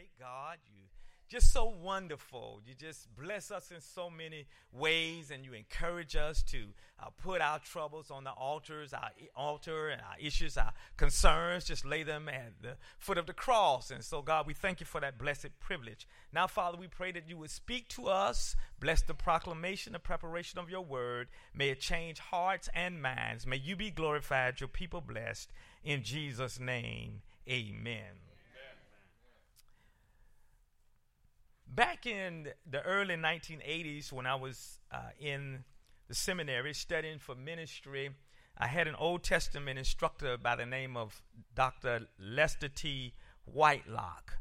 great God. You just so wonderful. You just bless us in so many ways, and you encourage us to uh, put our troubles on the altars, our altar, and our issues, our concerns. Just lay them at the foot of the cross. And so, God, we thank you for that blessed privilege. Now, Father, we pray that you would speak to us, bless the proclamation, the preparation of your word. May it change hearts and minds. May you be glorified, your people blessed. In Jesus' name, amen. Back in the early 1980s, when I was uh, in the seminary studying for ministry, I had an Old Testament instructor by the name of Dr. Lester T. Whitelock.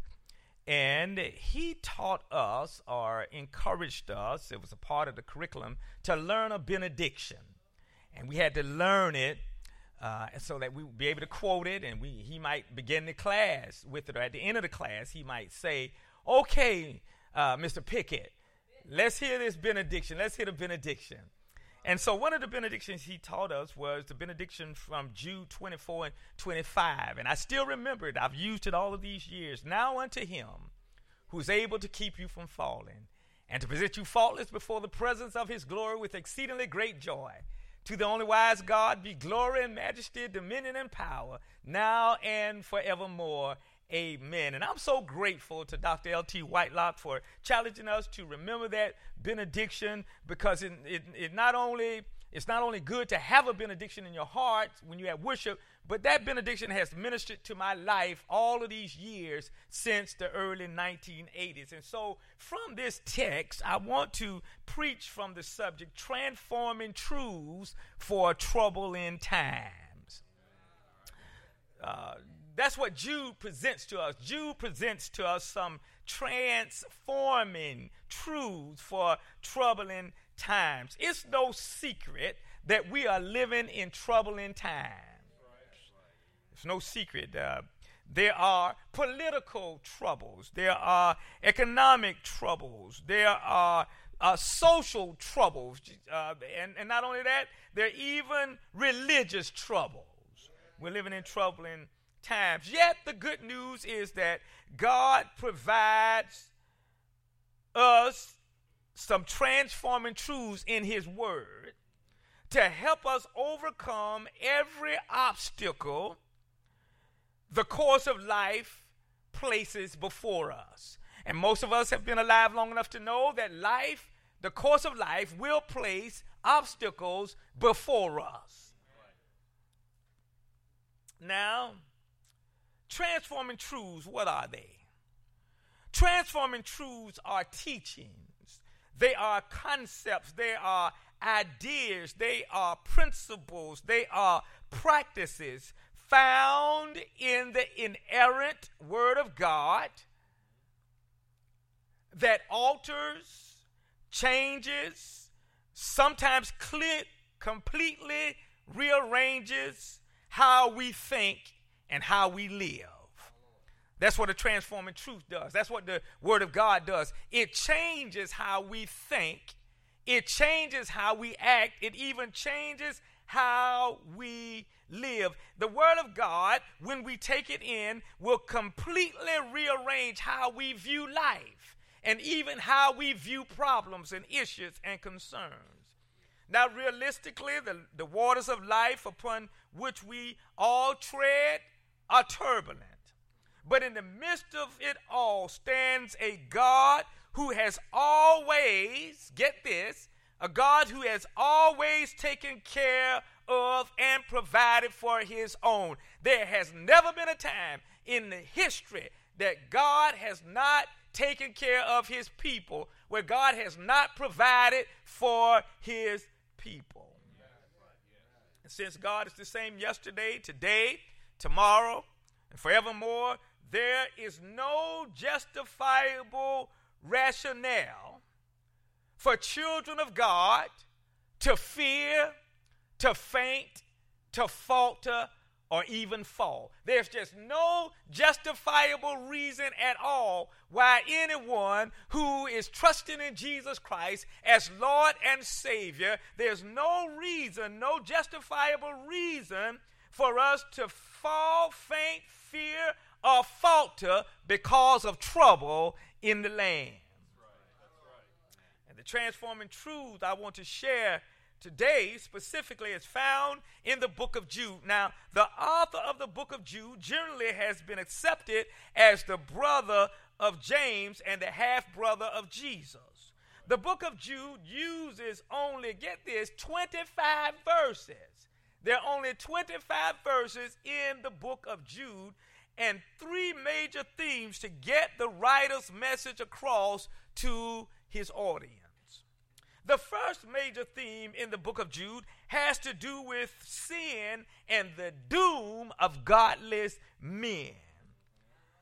And he taught us or encouraged us, it was a part of the curriculum, to learn a benediction. And we had to learn it uh, so that we would be able to quote it, and we, he might begin the class with it, or at the end of the class, he might say, Okay, uh, Mr. Pickett. Let's hear this benediction. Let's hear the benediction. And so, one of the benedictions he taught us was the benediction from Jude 24 and 25. And I still remember it. I've used it all of these years. Now, unto him who's able to keep you from falling and to present you faultless before the presence of his glory with exceedingly great joy. To the only wise God be glory and majesty, dominion and power, now and forevermore. Amen. And I'm so grateful to Dr. L.T. Whitelock for challenging us to remember that benediction because it, it, it not only it's not only good to have a benediction in your heart when you have worship, but that benediction has ministered to my life all of these years since the early 1980s. And so, from this text, I want to preach from the subject transforming truths for trouble in times. Uh, that's what Jude presents to us. Jude presents to us some transforming truths for troubling times. It's no secret that we are living in troubling times. It's no secret. Uh, there are political troubles, there are economic troubles, there are uh, social troubles, uh, and, and not only that, there are even religious troubles. We're living in troubling times. Yet the good news is that God provides us some transforming truths in His Word to help us overcome every obstacle the course of life places before us. And most of us have been alive long enough to know that life, the course of life, will place obstacles before us. Now, Transforming truths, what are they? Transforming truths are teachings, they are concepts, they are ideas, they are principles, they are practices found in the inerrant Word of God that alters, changes, sometimes completely rearranges how we think and how we live. That's what a transforming truth does. That's what the Word of God does. It changes how we think, it changes how we act, it even changes how we live. The Word of God, when we take it in, will completely rearrange how we view life and even how we view problems and issues and concerns. Now, realistically, the, the waters of life upon which we all tread are turbulent. But in the midst of it all stands a God who has always, get this, a God who has always taken care of and provided for his own. There has never been a time in the history that God has not taken care of his people, where God has not provided for his people. And since God is the same yesterday, today, tomorrow, and forevermore, there is no justifiable rationale for children of God to fear, to faint, to falter, or even fall. There's just no justifiable reason at all why anyone who is trusting in Jesus Christ as Lord and Savior, there's no reason, no justifiable reason for us to fall, faint, fear, or falter because of trouble in the land. And the transforming truth I want to share today specifically is found in the book of Jude. Now, the author of the book of Jude generally has been accepted as the brother of James and the half brother of Jesus. The book of Jude uses only, get this, 25 verses. There are only 25 verses in the book of Jude and three major themes to get the writer's message across to his audience. The first major theme in the book of Jude has to do with sin and the doom of godless men.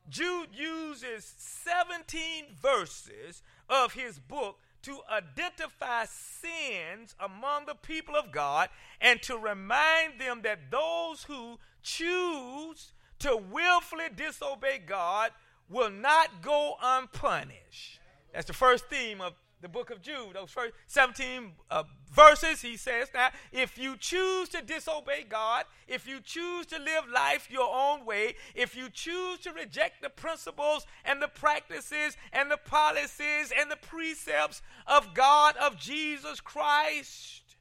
Jude uses 17 verses of his book to identify sins among the people of God and to remind them that those who choose to willfully disobey God will not go unpunished. That's the first theme of the book of Jude, those first 17 uh, verses, he says now, if you choose to disobey God, if you choose to live life your own way, if you choose to reject the principles and the practices and the policies and the precepts of God, of Jesus Christ,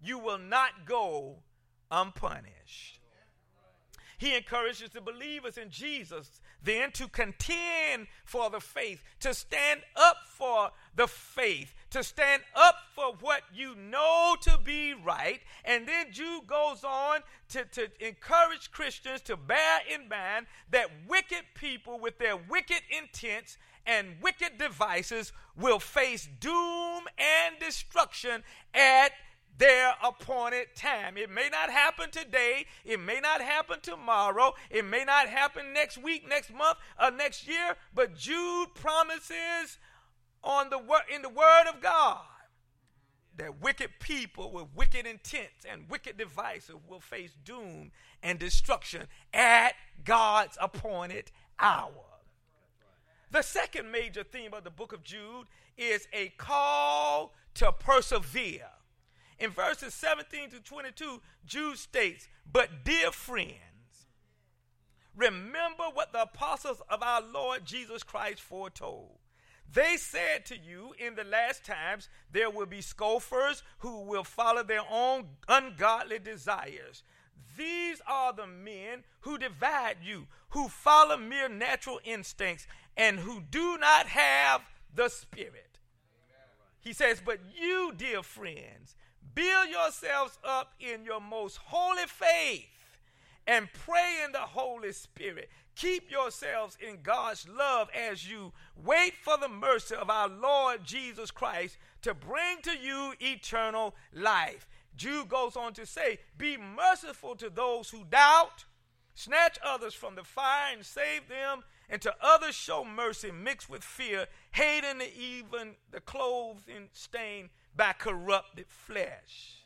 you will not go unpunished. He encourages the believers in Jesus then to contend for the faith, to stand up for the faith, to stand up for what you know to be right. And then Jude goes on to, to encourage Christians to bear in mind that wicked people with their wicked intents and wicked devices will face doom and destruction at their appointed time. It may not happen today, it may not happen tomorrow, it may not happen next week, next month, or next year, but Jude promises on the in the word of God that wicked people with wicked intents and wicked devices will face doom and destruction at God's appointed hour. The second major theme of the book of Jude is a call to persevere. In verses 17 to 22, Jude states, But dear friends, remember what the apostles of our Lord Jesus Christ foretold. They said to you, In the last times there will be scoffers who will follow their own ungodly desires. These are the men who divide you, who follow mere natural instincts, and who do not have the Spirit. He says, But you, dear friends, Build yourselves up in your most holy faith and pray in the Holy Spirit. Keep yourselves in God's love as you wait for the mercy of our Lord Jesus Christ to bring to you eternal life. Jude goes on to say, Be merciful to those who doubt, snatch others from the fire and save them, and to others show mercy mixed with fear, hating even the clothing stained by corrupted flesh.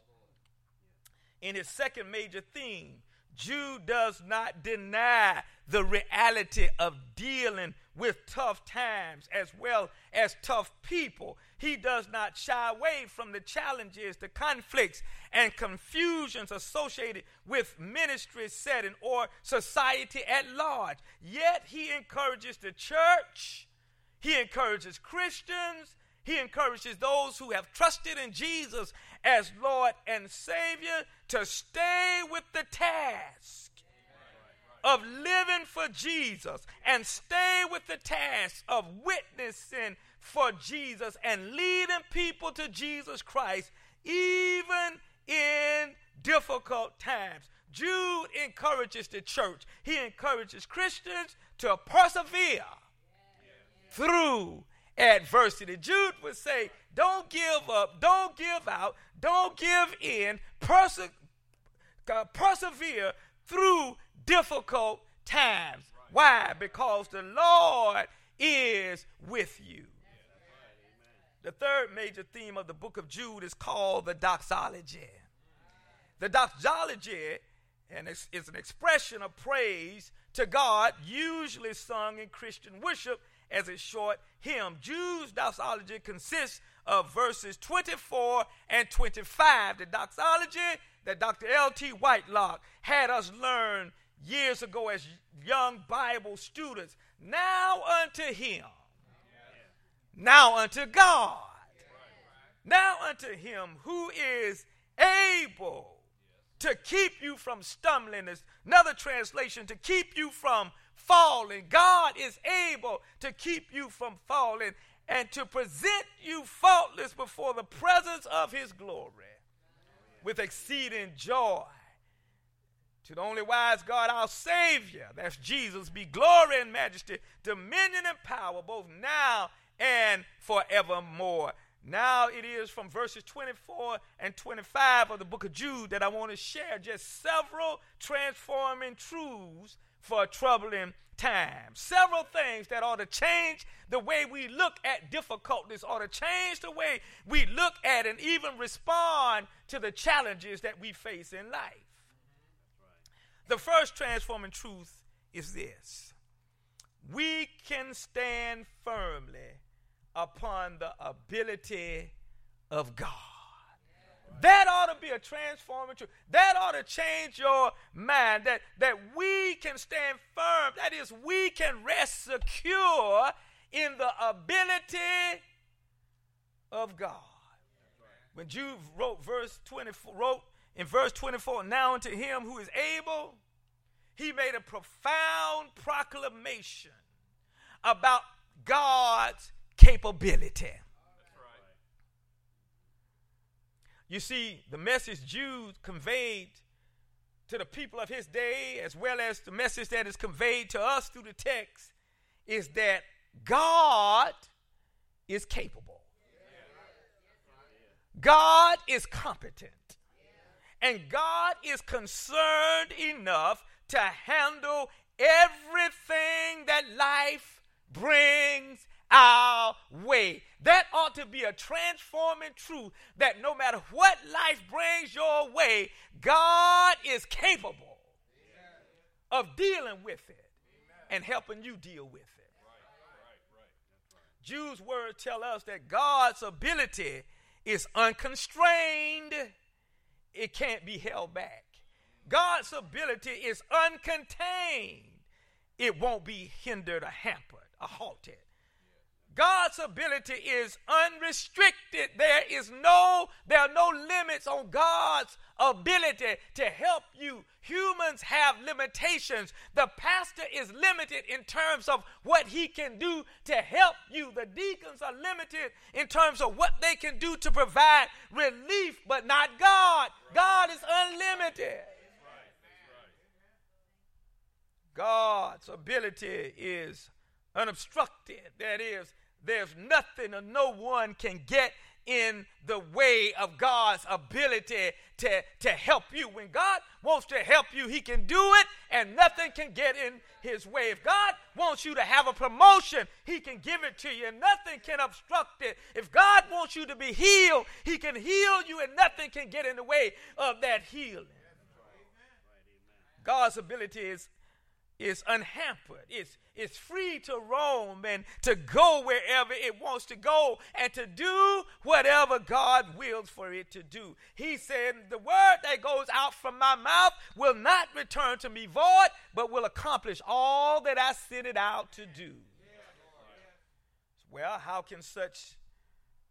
In his second major theme, Jude does not deny the reality of dealing with tough times as well as tough people. He does not shy away from the challenges, the conflicts, and confusions associated with ministry setting or society at large. Yet he encourages the church, he encourages Christians, he encourages those who have trusted in Jesus as Lord and Savior to stay with the task of living for Jesus and stay with the task of witnessing for Jesus and leading people to Jesus Christ even in difficult times. Jude encourages the church, he encourages Christians to persevere through adversity. Jude would say, Don't give up, don't give out, don't give in, perse- uh, persevere through difficult times. Why? Because the Lord is with you. The third major theme of the book of Jude is called the doxology. The doxology and it's, it's an expression of praise to God, usually sung in Christian worship as a short hymn. Jude's doxology consists of verses 24 and 25. The doxology that Dr. L.T. Whitelock had us learn years ago as young Bible students. Now unto him, now unto God, now unto him who is able to keep you from stumbling. Another translation to keep you from falling. God is able to keep you from falling and to present you faultless before the presence of his glory with exceeding joy. To the only wise God, our Savior, that's Jesus, be glory and majesty, dominion and power, both now and forevermore. Now it is from verses 24 and 25 of the book of Jude that I want to share just several transforming truths for a troubling times. Several things that ought to change the way we look at difficulties, ought to change the way we look at and even respond to the challenges that we face in life. The first transforming truth is this we can stand firmly upon the ability of God. That ought to be a transforming truth. That ought to change your mind that, that we can stand firm. That is, we can rest secure in the ability of God. When Jude wrote verse 24, wrote in verse 24, now unto him who is able, he made a profound proclamation about God's capability. You see, the message Jude conveyed to the people of his day, as well as the message that is conveyed to us through the text, is that God is capable. God is competent. And God is concerned enough to handle everything that life brings our way. That ought to be a transforming truth that no matter what life brings your way, God is capable Amen. of dealing with it Amen. and helping you deal with it. Jude's words tell us that God's ability is unconstrained, it can't be held back. God's ability is uncontained, it won't be hindered or hampered or halted. God's ability is unrestricted. There is no there are no limits on God's ability to help you. Humans have limitations. The pastor is limited in terms of what he can do to help you. The deacons are limited in terms of what they can do to provide relief, but not God. God is unlimited. God's ability is unobstructed. That is, there's nothing or no one can get in the way of God's ability to, to help you. When God wants to help you, He can do it, and nothing can get in His way. If God wants you to have a promotion, He can give it to you, and nothing can obstruct it. If God wants you to be healed, He can heal you, and nothing can get in the way of that healing. God's ability is is unhampered. It's, it's free to roam and to go wherever it wants to go and to do whatever God wills for it to do. He said, The word that goes out from my mouth will not return to me void, but will accomplish all that I sent it out to do. Well, how can such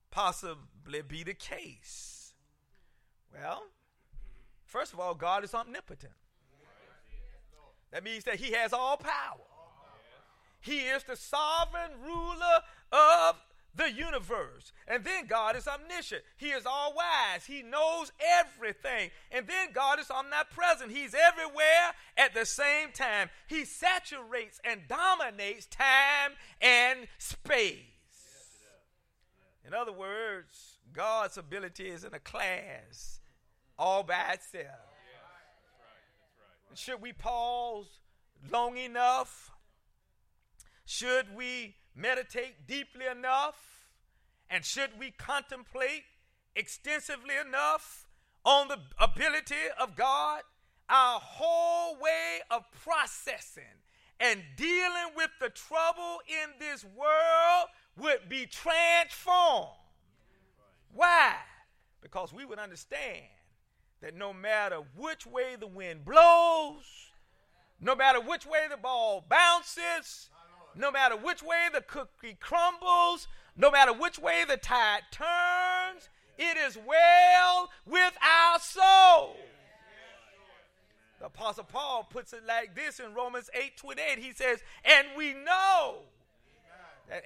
possibly be the case? Well, first of all, God is omnipotent. That means that he has all power. He is the sovereign ruler of the universe. And then God is omniscient. He is all wise. He knows everything. And then God is omnipresent. He's everywhere at the same time. He saturates and dominates time and space. In other words, God's ability is in a class all by itself. Should we pause long enough? Should we meditate deeply enough? And should we contemplate extensively enough on the ability of God? Our whole way of processing and dealing with the trouble in this world would be transformed. Why? Because we would understand that no matter which way the wind blows, no matter which way the ball bounces, no matter which way the cookie crumbles, no matter which way the tide turns, it is well with our soul. The Apostle Paul puts it like this in Romans 8 28. He says, And we know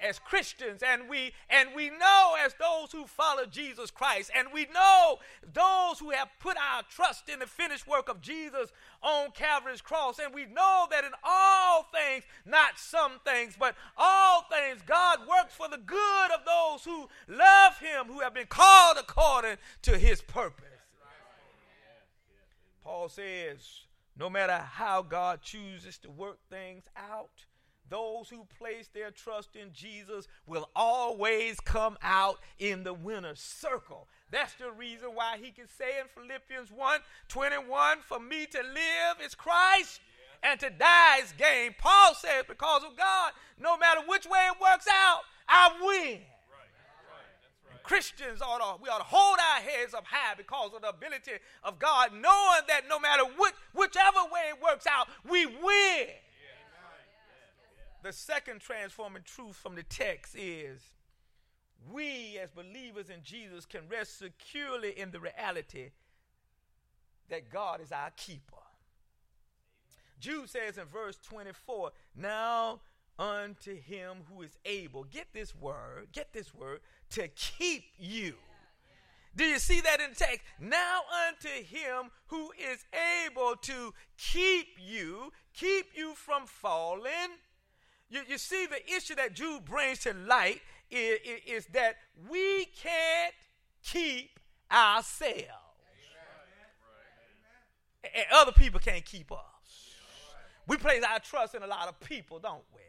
as Christians and we and we know as those who follow Jesus Christ and we know those who have put our trust in the finished work of Jesus on Calvary's cross and we know that in all things not some things but all things God works for the good of those who love him who have been called according to his purpose. Paul says no matter how God chooses to work things out those who place their trust in Jesus will always come out in the winner's circle. That's the reason why he can say in Philippians 1 21, For me to live is Christ and to die is gain. Paul says, Because of God, no matter which way it works out, I win. Christians ought to, we ought to hold our heads up high because of the ability of God, knowing that no matter which, whichever way it works out, we win. The second transforming truth from the text is we, as believers in Jesus, can rest securely in the reality that God is our keeper. Jude says in verse 24, Now unto him who is able, get this word, get this word, to keep you. Do you see that in text? Now unto him who is able to keep you, keep you from falling you, you see, the issue that Jude brings to light is, is, is that we can't keep ourselves. And other people can't keep us. We place our trust in a lot of people, don't we?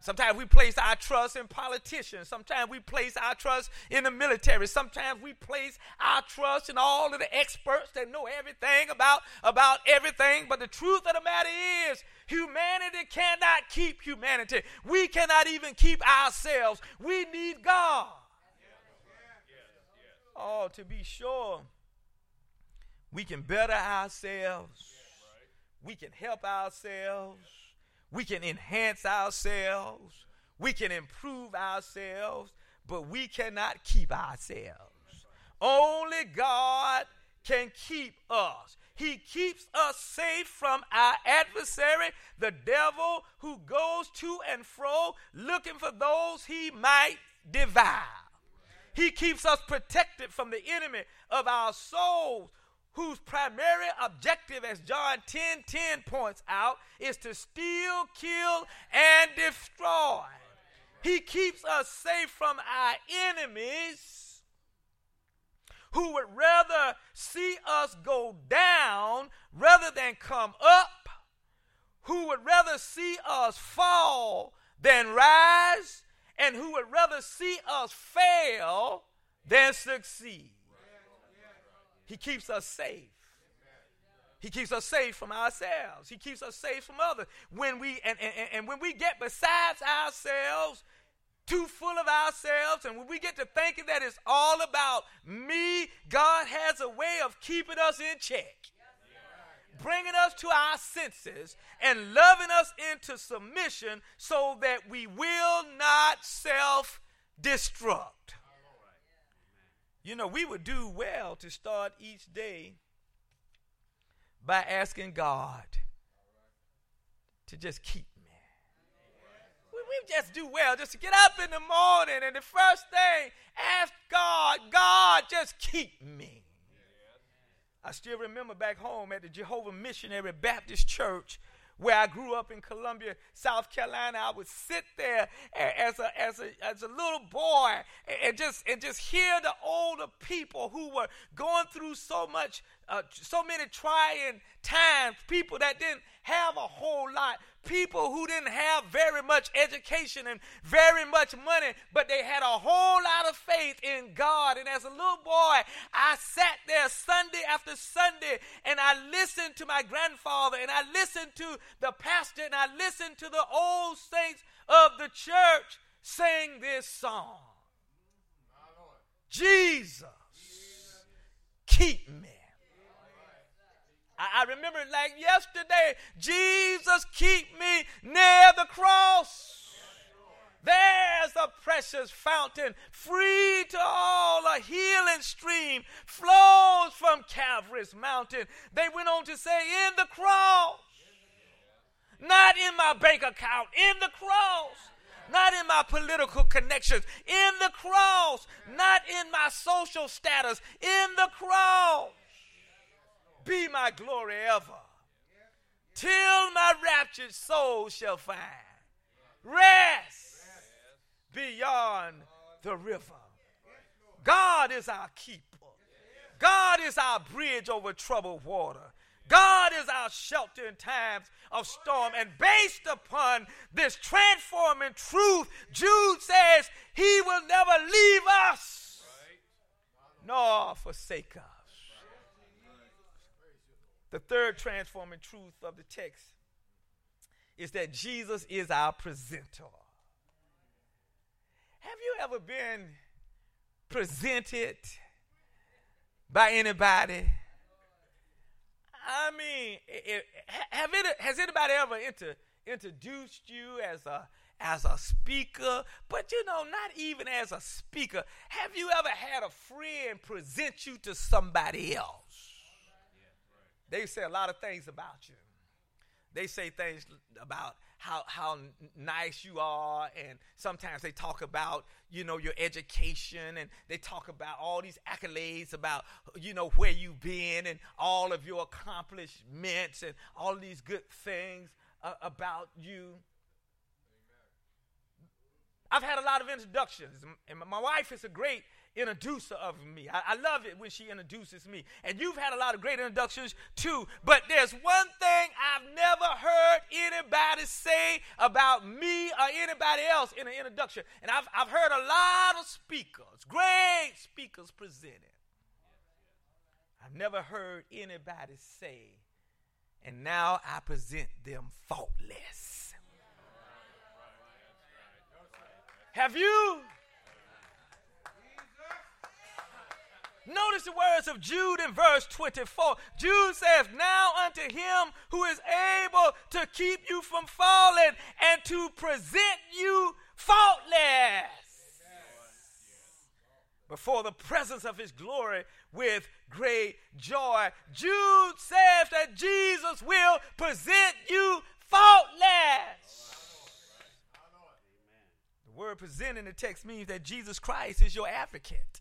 Sometimes we place our trust in politicians. Sometimes we place our trust in the military. Sometimes we place our trust in all of the experts that know everything about, about everything. But the truth of the matter is, humanity cannot keep humanity. We cannot even keep ourselves. We need God. Oh, to be sure, we can better ourselves. We can help ourselves we can enhance ourselves, we can improve ourselves, but we cannot keep ourselves. Only God can keep us. He keeps us safe from our adversary, the devil, who goes to and fro looking for those he might devour. He keeps us protected from the enemy of our souls whose primary objective, as John 10 10 points out, is to steal, kill, and destroy. He keeps us safe from our enemies who would rather see us go down rather than come up, who would rather see us fall than rise, and who would rather see us fail than succeed. He keeps us safe. He keeps us safe from ourselves. He keeps us safe from others. When we and, and, and when we get besides ourselves, too full of ourselves, and when we get to thinking that it's all about me, God has a way of keeping us in check. Bringing us to our senses and loving us into submission so that we will not self destruct. You know, we would do well to start each day by asking God to just keep me. We, we just do well just to get up in the morning and the first thing, ask God, God, just keep me. I still remember back home at the Jehovah Missionary Baptist Church where I grew up in Columbia, South Carolina, I would sit there as a, as a, as a little boy and just, and just hear the older people who were going through so much, uh, so many trying times, people that didn't have a whole lot, people who didn't have very much education and very much money, but they had a whole lot of faith in God. And as a little boy, I sat there Sunday after Sunday and I listened to my grandfather and I listened to the pastor and I listened to the old saints of the church sing this song Jesus, keep me. I, remember it like yesterday. Jesus, keep me near the cross. There's a precious fountain, free to all, a healing stream flows from Calvary's mountain. They went on to say, In the cross, not in my bank account, in the cross, not in my political connections, in the cross, not in my social status, in the cross. Be my glory ever, till my raptured soul shall find rest beyond the river. God is our keeper. God is our bridge over troubled water. God is our shelter in times of storm. And based upon this transforming truth, Jude says he will never leave us nor forsake us. The third transforming truth of the text is that Jesus is our presenter. Have you ever been presented by anybody? I mean, have it, has anybody ever inter, introduced you as a as a speaker, but you know, not even as a speaker. Have you ever had a friend present you to somebody else? They say a lot of things about you. They say things about how how nice you are and sometimes they talk about you know your education and they talk about all these accolades about you know where you've been and all of your accomplishments and all these good things uh, about you I've had a lot of introductions, and my wife is a great introducer of me. I, I, love it when she introduces me. And you've had a lot of great introductions too. But there's one thing I've never heard anybody say about me or anybody else in an introduction. And I've, I've heard a lot of speakers, great speakers presented. I've never heard anybody say, and now I present them faultless. Have you? Notice the words of Jude in verse 24. Jude says, Now unto him who is able to keep you from falling and to present you faultless before the presence of his glory with great joy. Jude says that Jesus will present you faultless. The word present in the text means that Jesus Christ is your advocate.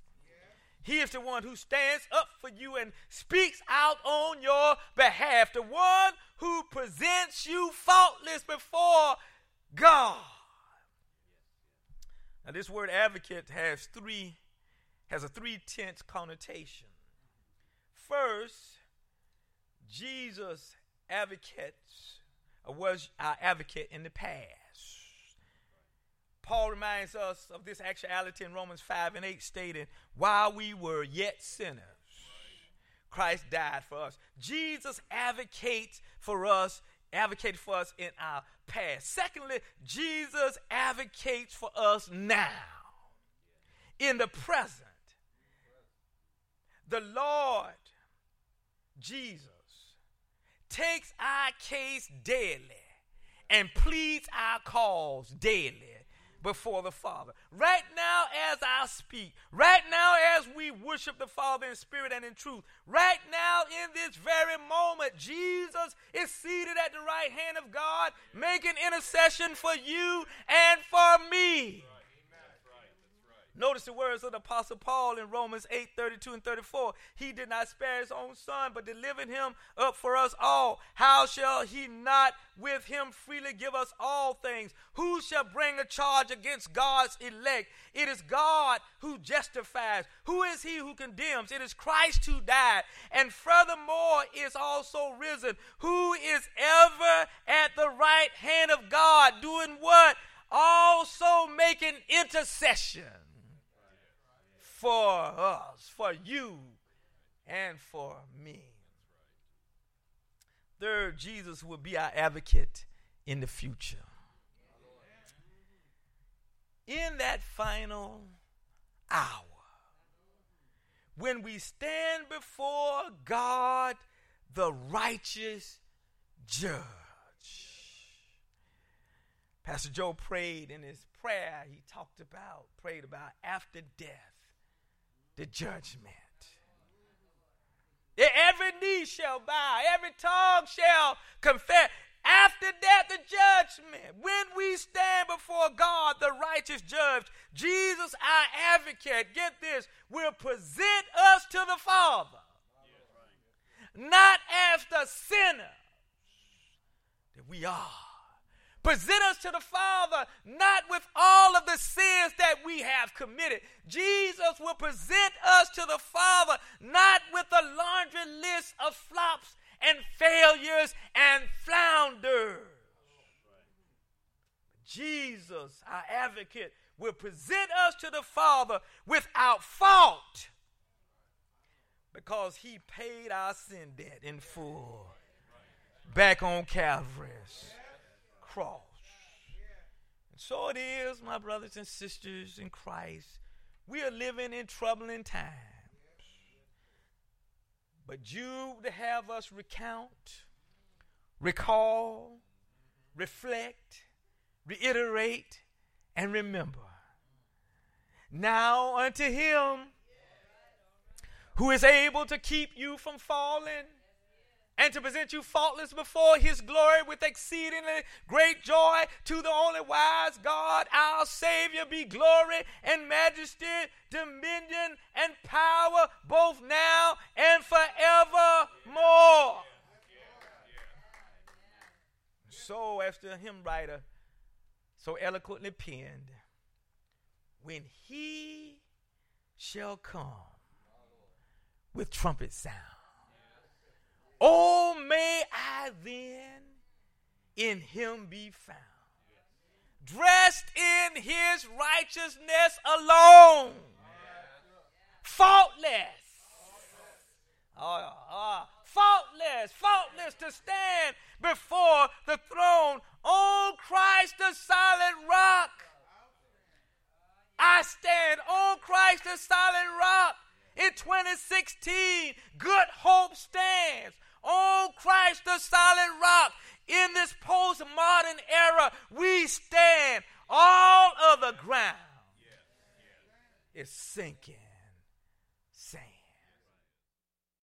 He is the one who stands up for you and speaks out on your behalf, the one who presents you faultless before God. Now, this word advocate has three has a three tense connotation. First, Jesus advocates was our advocate in the past. Paul reminds us of this actuality in Romans 5 and 8, stating, While we were yet sinners, Christ died for us. Jesus advocates for us, advocated for us in our past. Secondly, Jesus advocates for us now, in the present. The Lord Jesus takes our case daily and pleads our cause daily before the Father. Right now, as I speak, right now, as we worship the Father in spirit and in truth, right now, in this very moment, Jesus is seated at the right hand of God, making intercession for you and for me. Notice the words of the Apostle Paul in Romans 8 32 and 34. He did not spare his own son, but delivered him up for us all. How shall he not with him freely give us all things? Who shall bring a charge against God's elect? It is God who justifies. Who is he who condemns? It is Christ who died, and furthermore is also risen, who is ever at the right hand of God, doing what? Also making intercession for us, for you, and for me. Third, Jesus will be our advocate in the future. In that final hour, when we stand before God the righteous judge. Pastor Joe prayed in his prayer, he talked about, prayed about after death, the judgment. Every knee shall bow, every tongue shall confess. After death, the judgment. When we stand before God, the righteous judge, Jesus, our advocate, get this, will present us to the Father. Not as the sinner that we are. Present us to the Father, not with all of the sins that we have committed. Jesus will present us to the Father, not with a laundry list of flops and failures and flounders. Jesus, our advocate, will present us to the Father without fault because he paid our sin debt in full back on Calvary's cross. And so it is, my brothers and sisters in Christ. We are living in troubling times. But you to have us recount, recall, reflect, reiterate, and remember. Now unto him who is able to keep you from falling and to present you faultless before his glory with exceedingly great joy to the only wise God, our Savior, be glory and majesty, dominion and power, both now and forevermore. So, as the hymn writer so eloquently penned, when he shall come with trumpet sound Oh, may I then in him be found, dressed in his righteousness alone, faultless. Uh, uh, faultless, faultless to stand before the throne. On Christ the solid rock. I stand on Christ the solid rock. In 2016, good hope stands on Christ, the solid rock. In this postmodern era, we stand. All of the ground is sinking